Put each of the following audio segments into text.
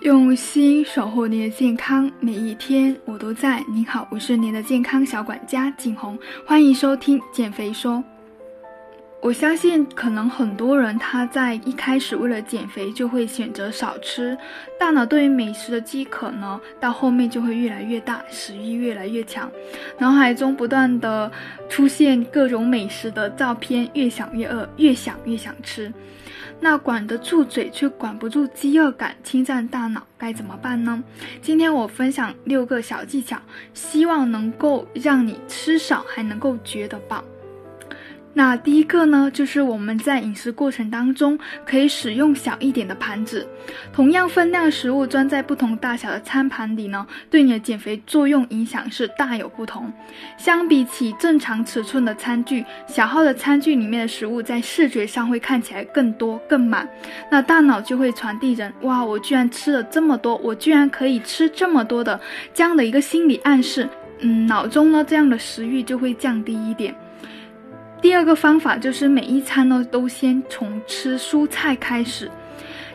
用心守护你的健康，每一天我都在。您好，我是您的健康小管家景红，欢迎收听减肥说。我相信，可能很多人他在一开始为了减肥就会选择少吃，大脑对于美食的饥渴呢，到后面就会越来越大，食欲越来越强，脑海中不断的出现各种美食的照片，越想越饿，越想越想吃。那管得住嘴却管不住饥饿感，侵占大脑该怎么办呢？今天我分享六个小技巧，希望能够让你吃少还能够觉得饱。那第一个呢，就是我们在饮食过程当中可以使用小一点的盘子，同样分量食物装在不同大小的餐盘里呢，对你的减肥作用影响是大有不同。相比起正常尺寸的餐具，小号的餐具里面的食物在视觉上会看起来更多更满，那大脑就会传递人哇，我居然吃了这么多，我居然可以吃这么多的这样的一个心理暗示，嗯，脑中呢这样的食欲就会降低一点。第二个方法就是每一餐呢都先从吃蔬菜开始，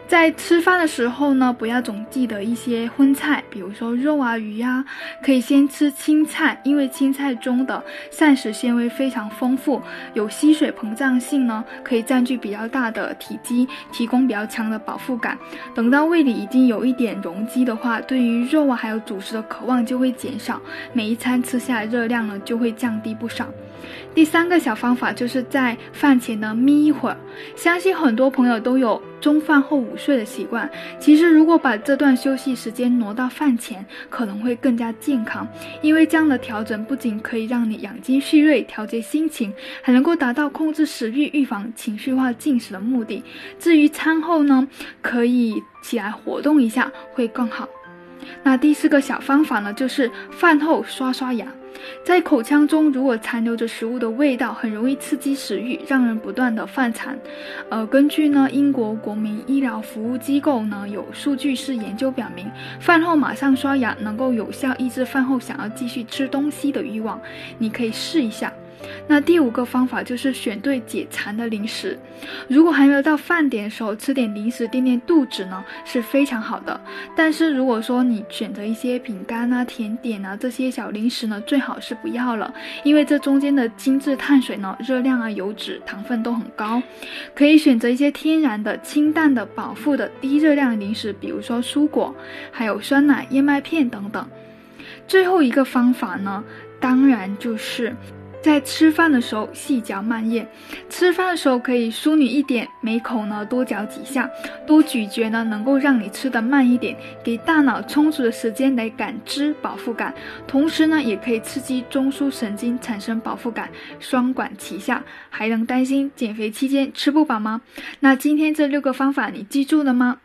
在吃饭的时候呢，不要总记得一些荤菜，比如说肉啊、鱼呀，可以先吃青菜，因为青菜中的膳食纤维非常丰富，有吸水膨胀性呢，可以占据比较大的体积，提供比较强的饱腹感。等到胃里已经有一点容积的话，对于肉啊还有主食的渴望就会减少，每一餐吃下来热量呢就会降低不少。第三个小方法就是在饭前呢眯一会儿，相信很多朋友都有中饭后午睡的习惯。其实如果把这段休息时间挪到饭前，可能会更加健康，因为这样的调整不仅可以让你养精蓄锐、调节心情，还能够达到控制食欲、预防情绪化进食的目的。至于餐后呢，可以起来活动一下会更好。那第四个小方法呢，就是饭后刷刷牙。在口腔中，如果残留着食物的味道，很容易刺激食欲，让人不断的犯馋。呃，根据呢英国国民医疗服务机构呢有数据是研究表明，饭后马上刷牙能够有效抑制饭后想要继续吃东西的欲望。你可以试一下。那第五个方法就是选对解馋的零食，如果还没有到饭点的时候吃点零食垫垫肚子呢，是非常好的。但是如果说你选择一些饼干啊、甜点啊这些小零食呢，最好是不要了，因为这中间的精致碳水呢，热量啊、油脂、糖分都很高。可以选择一些天然的、清淡的、饱腹的、低热量零食，比如说蔬果，还有酸奶、燕麦片等等。最后一个方法呢，当然就是。在吃饭的时候细嚼慢咽，吃饭的时候可以淑女一点，每口呢多嚼几下，多咀嚼呢能够让你吃的慢一点，给大脑充足的时间来感知饱腹感，同时呢也可以刺激中枢神经产生饱腹感，双管齐下，还能担心减肥期间吃不饱吗？那今天这六个方法你记住了吗？